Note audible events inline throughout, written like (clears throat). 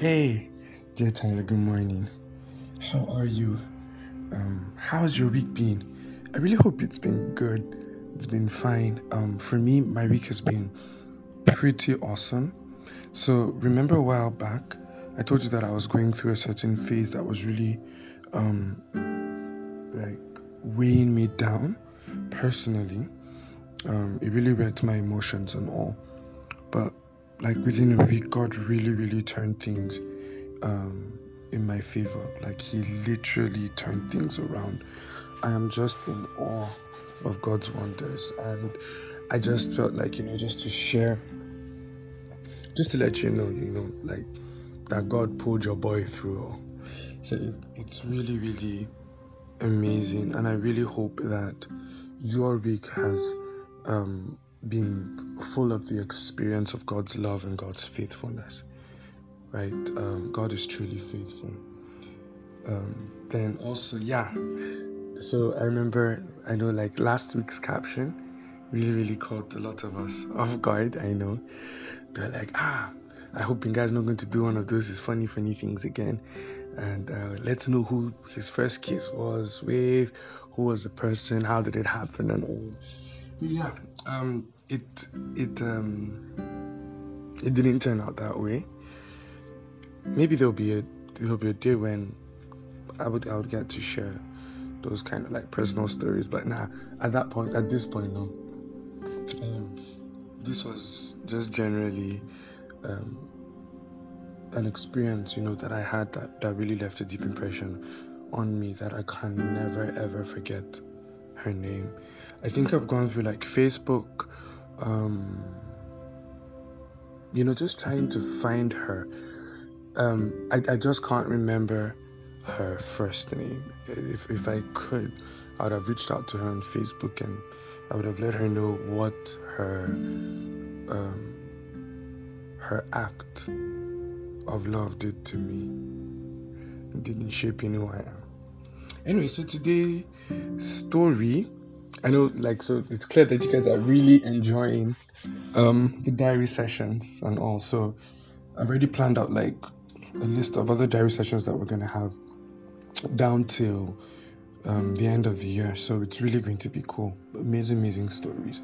Hey, dear Tyler, good morning. How are you? Um, how's your week been? I really hope it's been good. It's been fine. Um, for me, my week has been pretty awesome. So, remember a while back, I told you that I was going through a certain phase that was really, um, like weighing me down personally. Um, it really wrecked my emotions and all. Like within a week, God really, really turned things um, in my favor. Like He literally turned things around. I am just in awe of God's wonders, and I just felt like you know, just to share, just to let you know, you know, like that God pulled your boy through. So it, it's really, really amazing, and I really hope that your week has um, been full of the experience of God's love and God's faithfulness. Right? Um, God is truly faithful. Um, then also, yeah. So I remember, I know, like last week's caption really, really caught a lot of us (laughs) off guard. I know. They're like, ah, I hope you guys not going to do one of those his funny, funny things again. And uh, let's know who his first kiss was with, who was the person, how did it happen, and all. Yeah, um, it it um, it didn't turn out that way. Maybe there'll be a there'll be a day when I would I would get to share those kind of like personal stories, but nah, at that point, at this point, no. Um, this was just generally um, an experience, you know, that I had that, that really left a deep impression on me that I can never ever forget her name. I think I've gone through like Facebook, um, you know, just trying to find her. Um, I, I just can't remember her first name. If, if I could, I would have reached out to her on Facebook and I would have let her know what her um, her act of love did to me. It didn't shape me who I am. Anyway, so today story I know, like, so it's clear that you guys are really enjoying um, the diary sessions and all. So I've already planned out like a list of other diary sessions that we're going to have down till um, the end of the year. So it's really going to be cool. Amazing, amazing stories.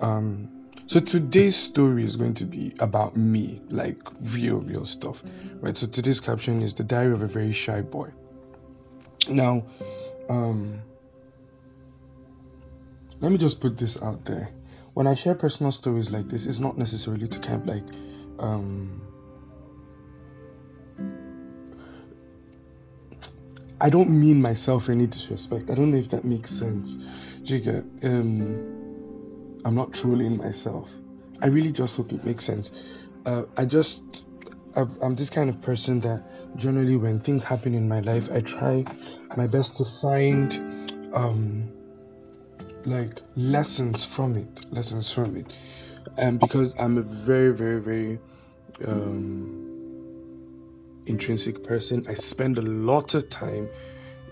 Um, so today's story is going to be about me, like real, real stuff, right? So today's caption is the diary of a very shy boy. Now, um, let me just put this out there. When I share personal stories like this, it's not necessarily to kind of like um I don't mean myself any disrespect. I don't know if that makes sense. Jigga, um I'm not trolling myself. I really just hope it makes sense. Uh, I just i am this kind of person that generally when things happen in my life, I try my best to find um like lessons from it, lessons from it, and because I'm a very, very, very um, intrinsic person, I spend a lot of time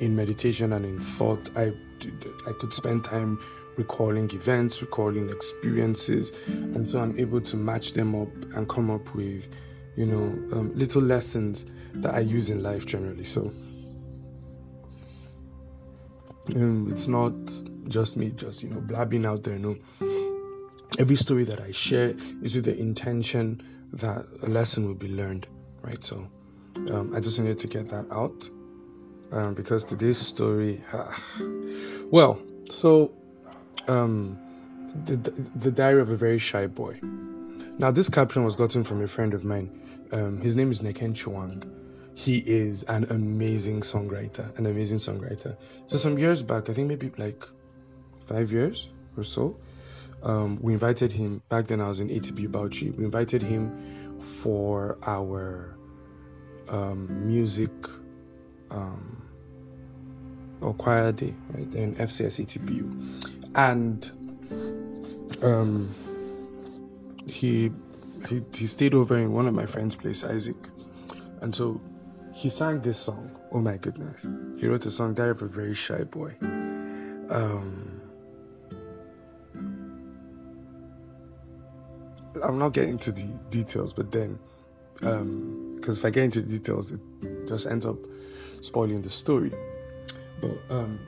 in meditation and in thought. I I could spend time recalling events, recalling experiences, and so I'm able to match them up and come up with, you know, um, little lessons that I use in life generally. So um, it's not just me just you know blabbing out there no. Every story that i share is with the intention that a lesson will be learned right? So um, i just needed to get that out um, because today's story (sighs) well so um, the, the diary of a very shy boy now this caption was gotten from a friend of mine um, his name is neken chuang he is an amazing songwriter an amazing songwriter so some years back i think maybe like five years or so. Um, we invited him back then. I was in ATB Bauchi. We invited him for our um, music um, or choir day, right? In FCS ATBU, and um, he he he stayed over in one of my friends' place, Isaac, and so he sang this song. Oh my goodness! He wrote a song, "Diary of a Very Shy Boy." Um, I'm not getting to the details, but then because because if I get into the details, it just ends up spoiling the story. But um,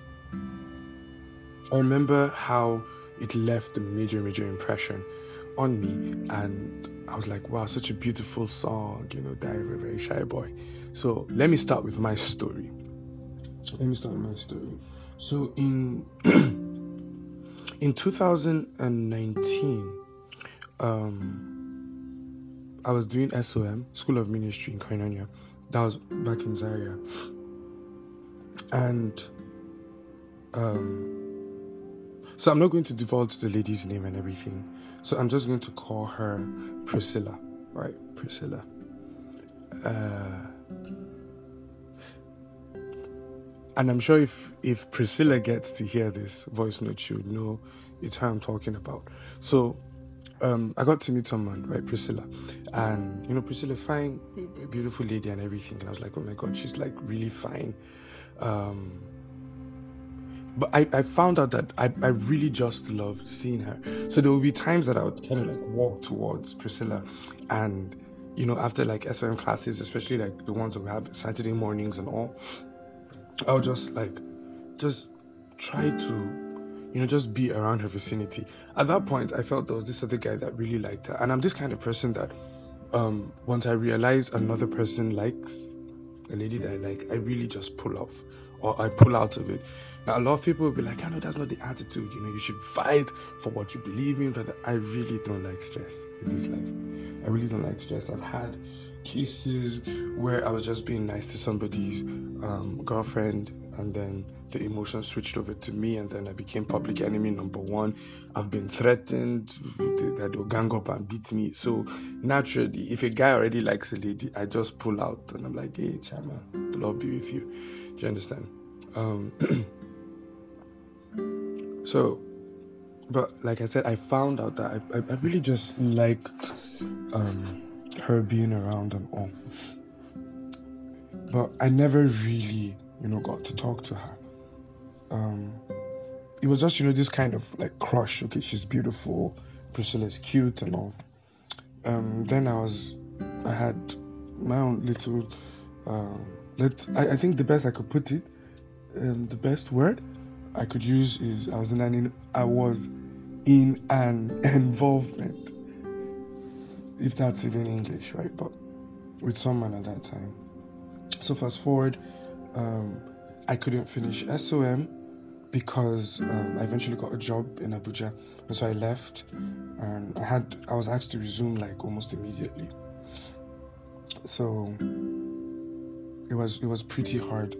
I remember how it left a major, major impression on me, and I was like, wow, such a beautiful song, you know, Diary of a Very Shy Boy. So let me start with my story. Let me start with my story. So in (clears throat) in 2019, um, I was doing SOM, School of Ministry in Koinonia. That was back in Zaria. And um, so I'm not going to divulge the lady's name and everything. So I'm just going to call her Priscilla, right? Priscilla. Uh, and I'm sure if if Priscilla gets to hear this voice note, she would know it's her I'm talking about. So um, I got to meet someone, right, Priscilla, and you know Priscilla, fine, beautiful lady and everything. And I was like, oh my god, she's like really fine. Um, but I, I found out that I, I really just loved seeing her. So there would be times that I would kind of like walk towards Priscilla and you know, after like SOM classes, especially like the ones that we have Saturday mornings and all, I would just like just try to, you know, just be around her vicinity. At that point I felt there was this other guy that really liked her. And I'm this kind of person that um once I realize another person likes a lady that I like, I really just pull off or I pull out of it. Now, a lot of people will be like, I know that's not the attitude. You know, you should fight for what you believe in. But I really don't like stress in this life. I really don't like stress. I've had cases where I was just being nice to somebody's um, girlfriend, and then the emotion switched over to me, and then I became public enemy number one. I've been threatened that they'll gang up and beat me. So naturally, if a guy already likes a lady, I just pull out and I'm like, hey, Chama, the Lord be with you. Do you understand? Um, (clears throat) So, but like I said, I found out that I, I, I really just liked um, her being around and all. But I never really, you know, got to talk to her. Um, it was just, you know, this kind of like crush. Okay, she's beautiful. Priscilla's cute and all. Um, then I was, I had my own little, uh, let I, I think the best I could put it, um, the best word I could use is I was in an I was in an (laughs) involvement, if that's even English, right? But with someone at that time. So fast forward, um, I couldn't finish SOM because um, I eventually got a job in Abuja, and so I left, and I had I was asked to resume like almost immediately. So it was it was pretty hard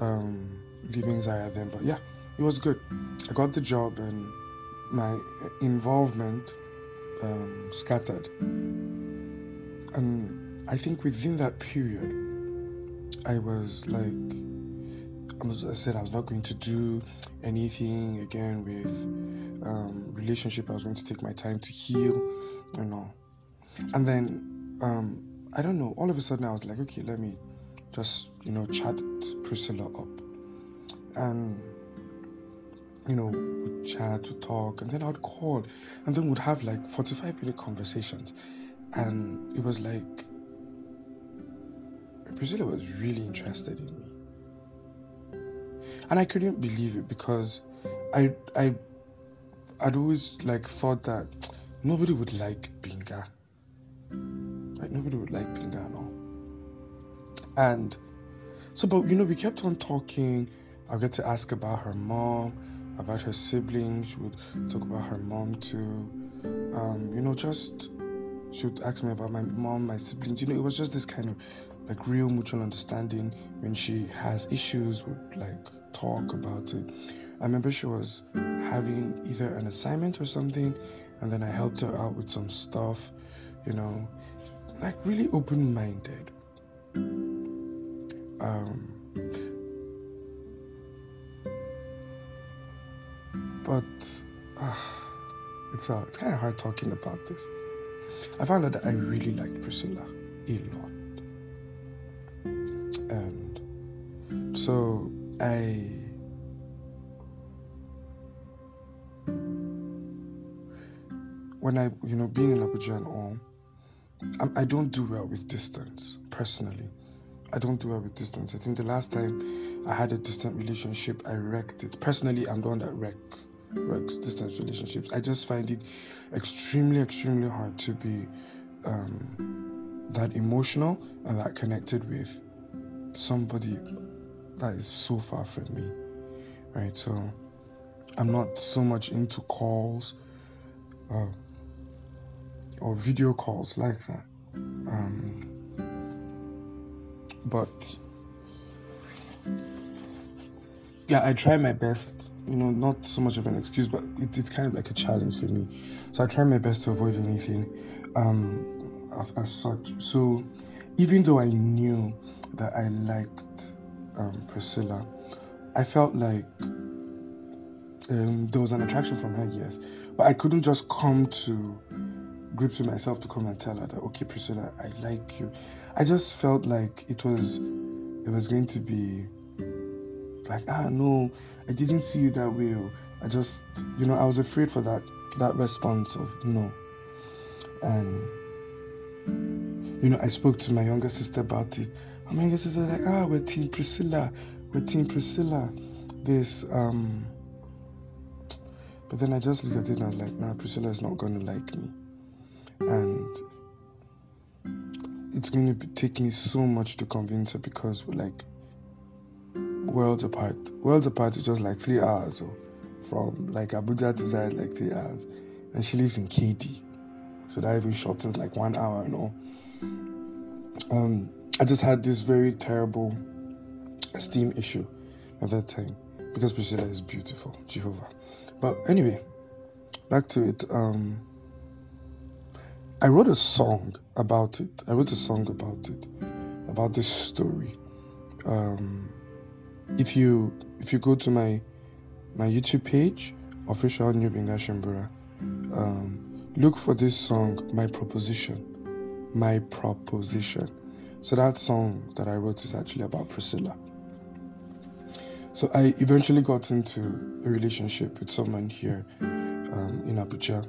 um, leaving Zaria then, but yeah, it was good. I got the job and my involvement um, scattered. And I think within that period, I was like, I said I was not going to do anything again with um, relationship. I was going to take my time to heal and all. And then um, I don't know. All of a sudden, I was like, okay, let me just you know chat Priscilla up, and you know, we'd chat, we'd talk, and then I'd call, and then we'd have like 45 minute conversations. And it was like, Priscilla was really interested in me. And I couldn't believe it because I, I, I'd always like thought that nobody would like Binga. Like nobody would like. And so, but you know, we kept on talking. I get to ask about her mom about her siblings. She would talk about her mom too. Um, you know, just she would ask me about my mom, my siblings. You know, it was just this kind of like real mutual understanding. When she has issues, would like talk about it. I remember she was having either an assignment or something, and then I helped her out with some stuff. You know, like really open-minded. Um, but uh, it's uh, it's kind of hard talking about this. I found out that I really liked Priscilla a lot, and so I. When I, you know, being in Abuja and all, I'm, I don't do well with distance personally. I don't do well with distance. I think the last time I had a distant relationship, I wrecked it. Personally, I'm the one that wreck wrecks distance relationships. I just find it extremely, extremely hard to be um, that emotional and that connected with somebody that is so far from me, right? So I'm not so much into calls uh, or video calls like that. Um, but yeah, I try my best. You know, not so much of an excuse, but it, it's kind of like a challenge for me. So I try my best to avoid anything um, as, as such. So even though I knew that I liked um, Priscilla, I felt like um, there was an attraction from her, yes, but I couldn't just come to grips with myself to come and tell her that okay, Priscilla, I like you. I just felt like it was it was going to be like ah no, I didn't see you that way. I just you know I was afraid for that that response of no, and you know I spoke to my younger sister about it. And my younger sister was like ah we're team Priscilla, we're team Priscilla. This um but then I just looked at it and I was like, nah, Priscilla is not to like me. And it's going to take me so much to convince her because we're like worlds apart. Worlds apart is just like three hours or from like Abuja to Zaria, like three hours. And she lives in KD. So that even shortens like one hour and all. Um, I just had this very terrible esteem issue at that time because Priscilla is beautiful, Jehovah. But anyway, back to it. Um, I wrote a song about it. I wrote a song about it, about this story. Um, if you if you go to my my YouTube page, official New Shimbura, um, look for this song, My Proposition. My Proposition. So that song that I wrote is actually about Priscilla. So I eventually got into a relationship with someone here um, in Abuja.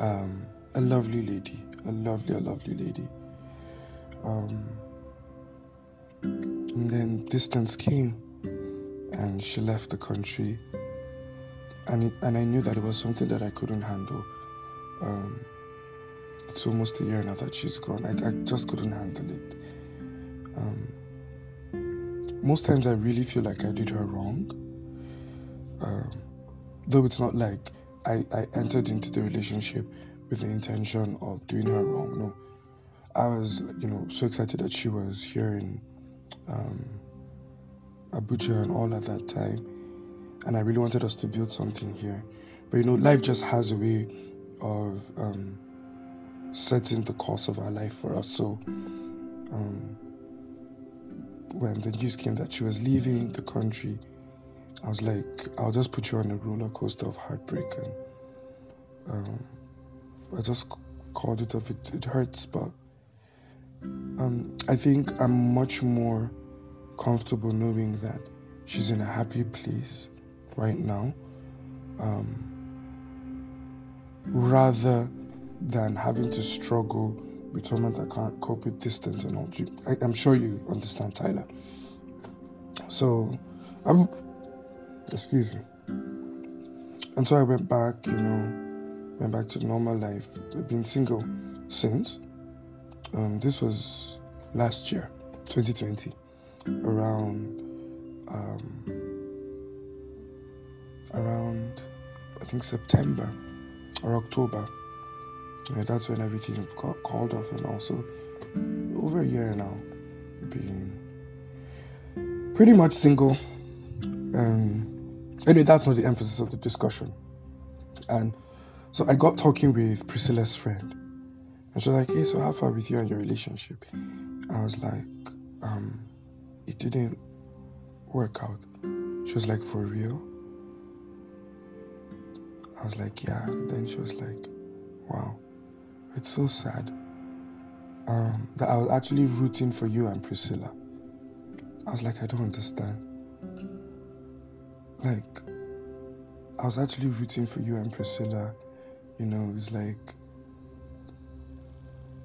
Um, a lovely lady, a lovely, a lovely lady. Um, and then distance came, and she left the country. And and I knew that it was something that I couldn't handle. Um, it's almost a year now that she's gone. I, I just couldn't handle it. Um, most times I really feel like I did her wrong. Um, though it's not like I, I entered into the relationship with the intention of doing her wrong. No, I was, you know, so excited that she was here in um, Abuja and all at that time, and I really wanted us to build something here. But you know, life just has a way of um, setting the course of our life for us. So, um, when the news came that she was leaving the country, I was like, I'll just put you on a roller coaster of heartbreak. And um, I just called it off. It, it hurts, but um, I think I'm much more comfortable knowing that she's in a happy place right now um, rather than having to struggle with someone that can't cope with distance and all. I, I'm sure you understand, Tyler. So, I'm, excuse me. And so I went back, you know, went back to normal life. I've been single since. Um, this was last year, 2020, around, um, around, I think September or October. Yeah, that's when everything got called off, and also over a year now being pretty much single. Um, anyway, that's not the emphasis of the discussion. And so I got talking with Priscilla's friend, and she's like, "Hey, so how far with you and your relationship?" I was like, um, "It didn't work out." She was like, "For real?" I was like, "Yeah." Then she was like, "Wow." It's so sad um, that I was actually rooting for you and Priscilla. I was like, I don't understand. Like, I was actually rooting for you and Priscilla. You know, it's like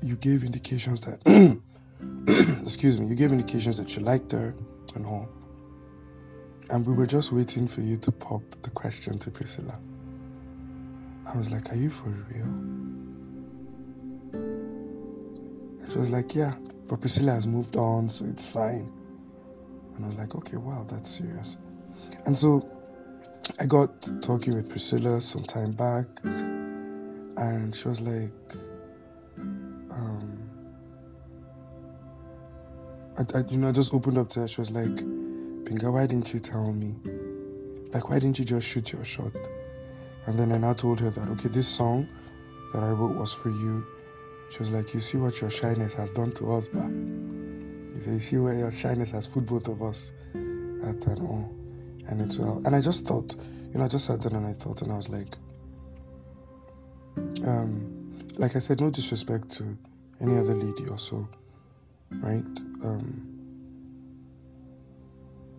you gave indications that (clears throat) excuse me, you gave indications that you liked her and all. And we were just waiting for you to pop the question to Priscilla. I was like, Are you for real? She was like, Yeah, but Priscilla has moved on, so it's fine. And I was like, Okay, wow, that's serious. And so I got talking with Priscilla some time back, and she was like, um, I, I, you know, I just opened up to her. She was like, Binga, why didn't you tell me? Like, why didn't you just shoot your shot? And then I now told her that, okay, this song that I wrote was for you. She was like, you see what your shyness has done to us, ba? You you see where your shyness has put both of us at and all. And it's well. And I just thought, you know, I just sat down and I thought, and I was like, um, like I said, no disrespect to any other lady or so, right? Um,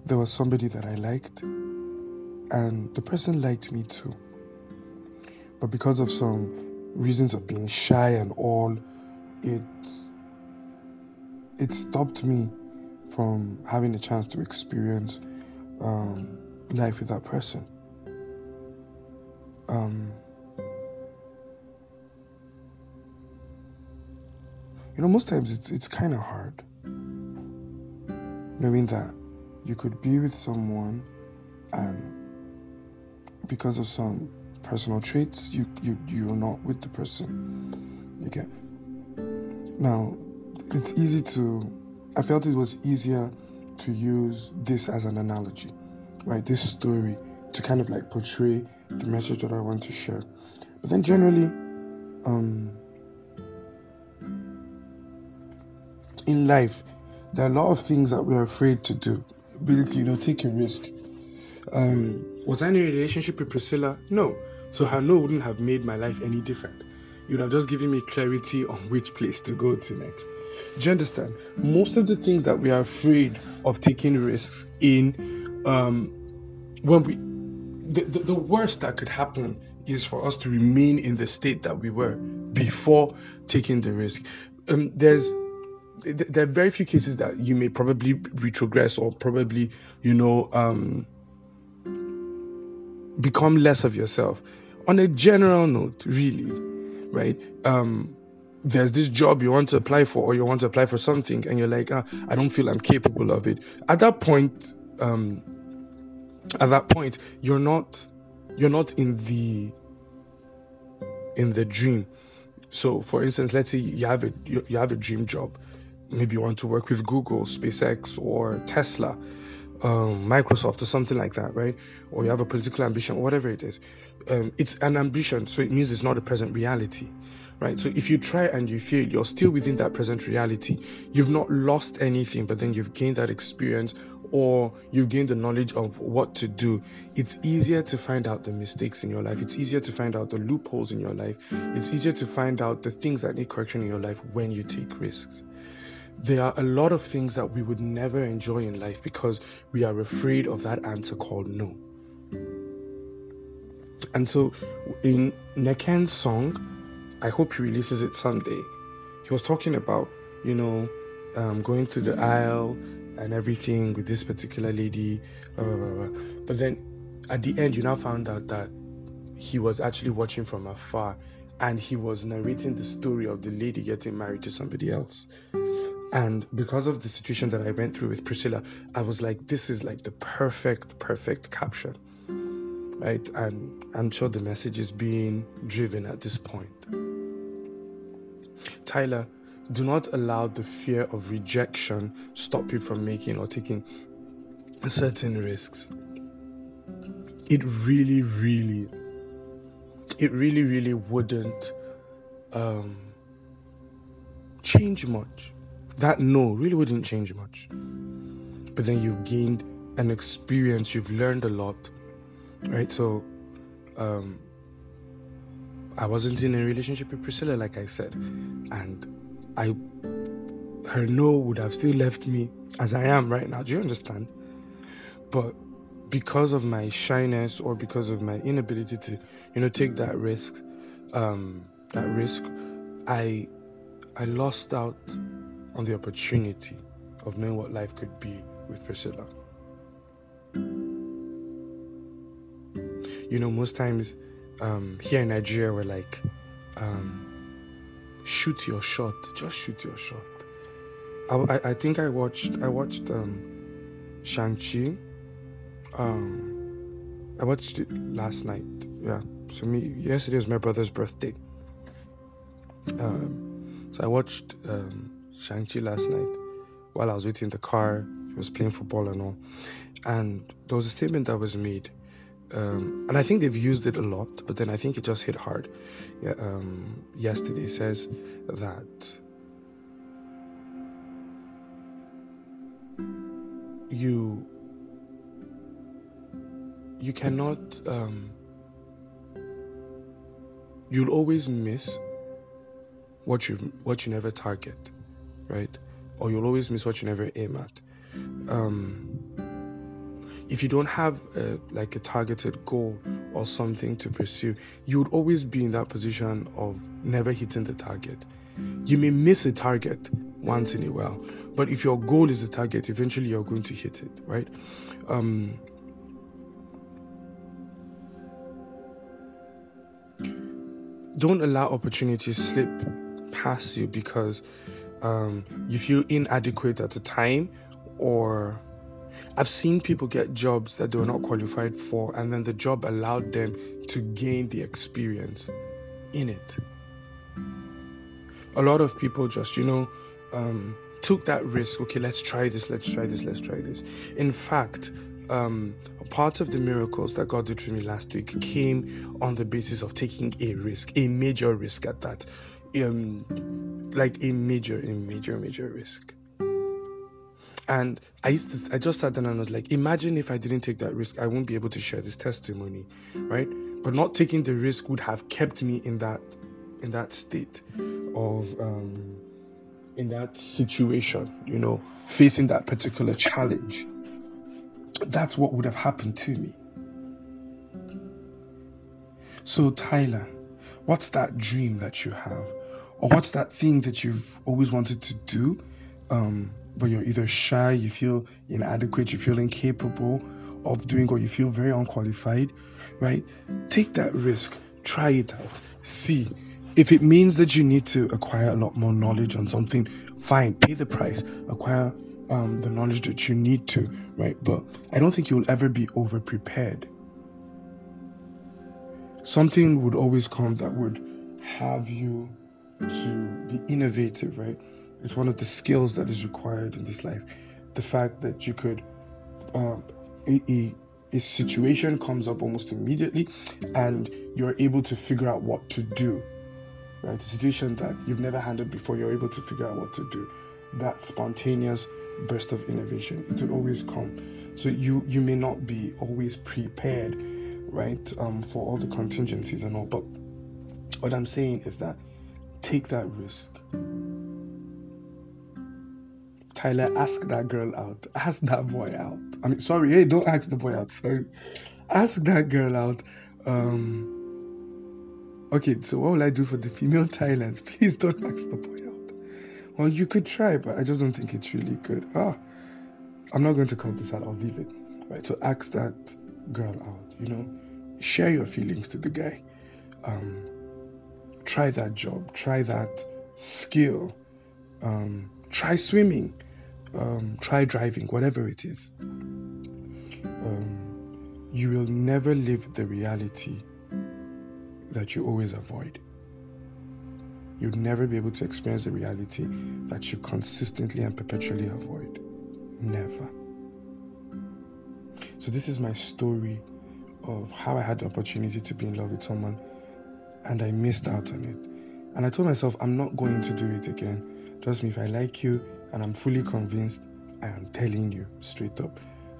there was somebody that I liked, and the person liked me too. But because of some reasons of being shy and all, it it stopped me from having a chance to experience um, life with that person. Um, you know, most times it's it's kind of hard. Knowing that you could be with someone and because of some personal traits you you you're not with the person. You get now it's easy to i felt it was easier to use this as an analogy right? This story to kind of like portray the message that i want to share. But then generally um in life there are a lot of things that we're afraid to do. Basically you know take a risk. Um was i in a relationship with priscilla? No. So her no wouldn't have made my life any different. You would have just given me clarity on which place to go to next. Do you understand? Most of the things that we are afraid of taking risks in um when we the, the, the worst that could happen is for us to remain in the state that we were before taking the risk. Um, there's there are very few cases that you may probably retrogress or probably you know um, become less of yourself. On a general note really right um, there's this job you want to apply for or you want to apply for something and you're like ah, i don't feel i'm capable of it. At that point um, at that point you're not you're not in the in the dream. So for instance let's say you have a you, you have a dream job maybe you want to work with Google, SpaceX, or Tesla, um, Microsoft, or something like that, right? Or you have a political ambition, or whatever it is. Um, it's an ambition, so it means it's not a present reality, right? So if you try and you fail, you're still within that present reality. You've not lost anything, but then you've gained that experience or you've gained the knowledge of what to do, it's easier to find out the mistakes in your life. It's easier to find out the loopholes in your life. It's easier to find out the things that need correction in your life when you take risks there are a lot of things that we would never enjoy in life because we are afraid of that answer called no. And so in Neken's song, I hope he releases it someday, he was talking about, you know, um, going through the aisle and everything with this particular lady. Blah, blah, blah, but then at the end, you now found out that he was actually watching from afar and he was narrating the story of the lady getting married to somebody else. And because of the situation that I went through with Priscilla, I was like, this is like the perfect, perfect caption. Right? And I'm sure the message is being driven at this point. Tyler, do not allow the fear of rejection stop you from making or taking certain risks. It really, really, it really, really wouldn't um, change much that no really wouldn't change much. But then you've gained an experience, you've learned a lot, right? So, um, I wasn't in a relationship with Priscilla, like I said, and I, her no would have still left me as I am right now. Do you understand? But because of my shyness or because of my inability to, you know, take that risk, um, that risk, I I lost out on the opportunity of knowing what life could be with Priscilla. You know, most times um, here in Nigeria, we're like, um, shoot your shot, just shoot your shot. I, I, I think I watched I watched um, Shang Chi. Um, I watched it last night. Yeah, so me yesterday was my brother's birthday. Um, so I watched um, Shang Chi last night while I was waiting in the car. He was playing football and all, and there was a statement that was made um, and I think they've used it a lot, but then I think it just hit hard. Yeah, um, yesterday says that you you cannot um, you'll always miss what you what you never target, right? Or you'll always miss what you never aim at. Um, if you don't have a, like a targeted goal or something to pursue, you would always be in that position of never hitting the target. You may miss a target once in a while, but if your goal is a target, eventually you're going to hit it, right? Um, don't allow opportunities slip past you because um, you feel inadequate at the time or I've seen people get jobs that they were not qualified for, and then the job allowed them to gain the experience in it. A lot of people just, you know, um, took that risk. Okay, let's try this, let's try this, let's try this. In fact, um, part of the miracles that God did for me last week came on the basis of taking a risk, a major risk at that. Um, like a major, a major, major risk. And I used to, I just sat down and I was like, imagine if I didn't take that risk, I won't be able to share this testimony, right? But not taking the risk would have kept me in that, in that state of, um, in that situation, you know, facing that particular challenge. That's what would have happened to me. So, Tyler, what's that dream that you have? Or what's that thing that you've always wanted to do? Um, but you're either shy, you feel inadequate, you feel incapable of doing or you feel very unqualified, right? Take that risk, try it out, see. If it means that you need to acquire a lot more knowledge on something, fine, pay the price, acquire um, the knowledge that you need to, right? But I don't think you'll ever be over prepared. Something would always come that would have you to be innovative, right? It's one of the skills that is required in this life. The fact that you could, um, a, a, a situation comes up almost immediately and you're able to figure out what to do. Right? A situation that you've never handled before, you're able to figure out what to do. That spontaneous burst of innovation, it will always come. So you you may not be always prepared, right, um, for all the contingencies and all. But what I'm saying is that take that risk Tyler, ask that girl out. Ask that boy out. I mean, sorry, hey, don't ask the boy out. Sorry. Ask that girl out. Um, okay, so what will I do for the female Tyler? (laughs) Please don't ask the boy out. Well, you could try, but I just don't think it's really good. Ah, I'm not going to cut this out. I'll leave it. Right. So ask that girl out. You know, share your feelings to the guy. Um, try that job. Try that skill. Um, try swimming um, try driving, whatever it is, um, you will never live the reality that you always avoid. You'll never be able to experience the reality that you consistently and perpetually avoid. Never. So, this is my story of how I had the opportunity to be in love with someone and I missed out on it. And I told myself, I'm not going to do it again. Trust me, if I like you, and I'm fully convinced, I am telling you straight up,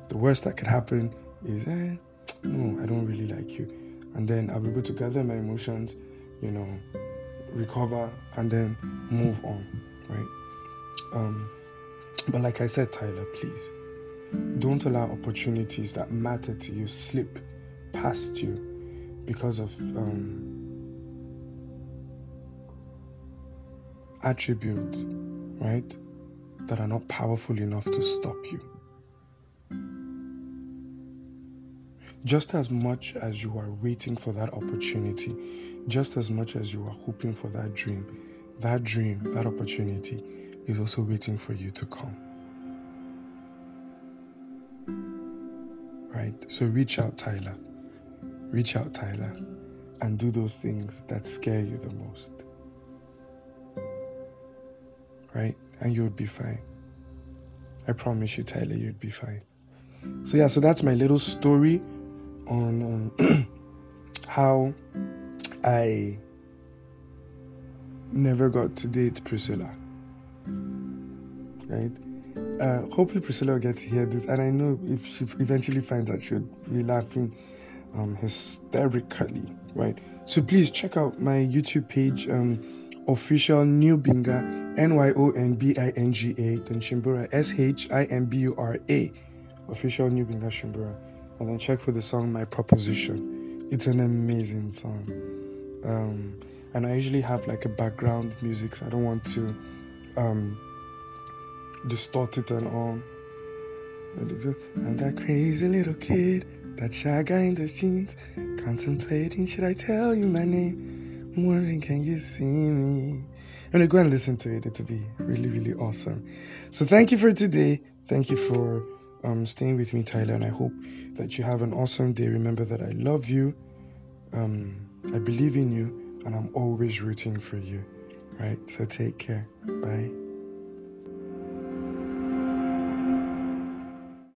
the worst that could happen is, eh, no, I don't really like you. And then I'll be able to gather my emotions, you know, recover, and then move on, right? Um, but like I said, Tyler, please don't allow opportunities that matter to you slip past you because of um, attributes, right, that are not powerful enough to stop you. Just as much as you are waiting for that opportunity, just as much as you are hoping for that dream, that dream, that opportunity is also waiting for you to come. Right? So reach out, Tyler. Reach out, Tyler, and do those things that scare you the most. Right? And you would be fine. I promise you, Tyler, you'd be fine. So, yeah, so that's my little story on (clears throat) how I never got to date Priscilla. Right? Uh, hopefully, Priscilla will get to hear this, and I know if she eventually finds out, she'll be laughing um, hysterically. Right? So please check out my YouTube page, um, official Nyonbinga, N Y O N B I N G A, then Shimbura, S H I M B U R A, official Nyonbinga Shimbura and then check for the song My Proposition. It's an amazing song. Um, and I usually have like a background music, so I don't want to um, distort it and all. And that crazy little kid, that shy guy in the jeans, contemplating, should I tell you my name? I'm wondering, can you see me? And go and listen to it. It'll be really, really awesome. So thank you for today. Thank you for um, staying with me, Tyler, and I hope that you have an awesome day. Remember that I love you, um, I believe in you, and I'm always rooting for you. Right? So take care. Bye.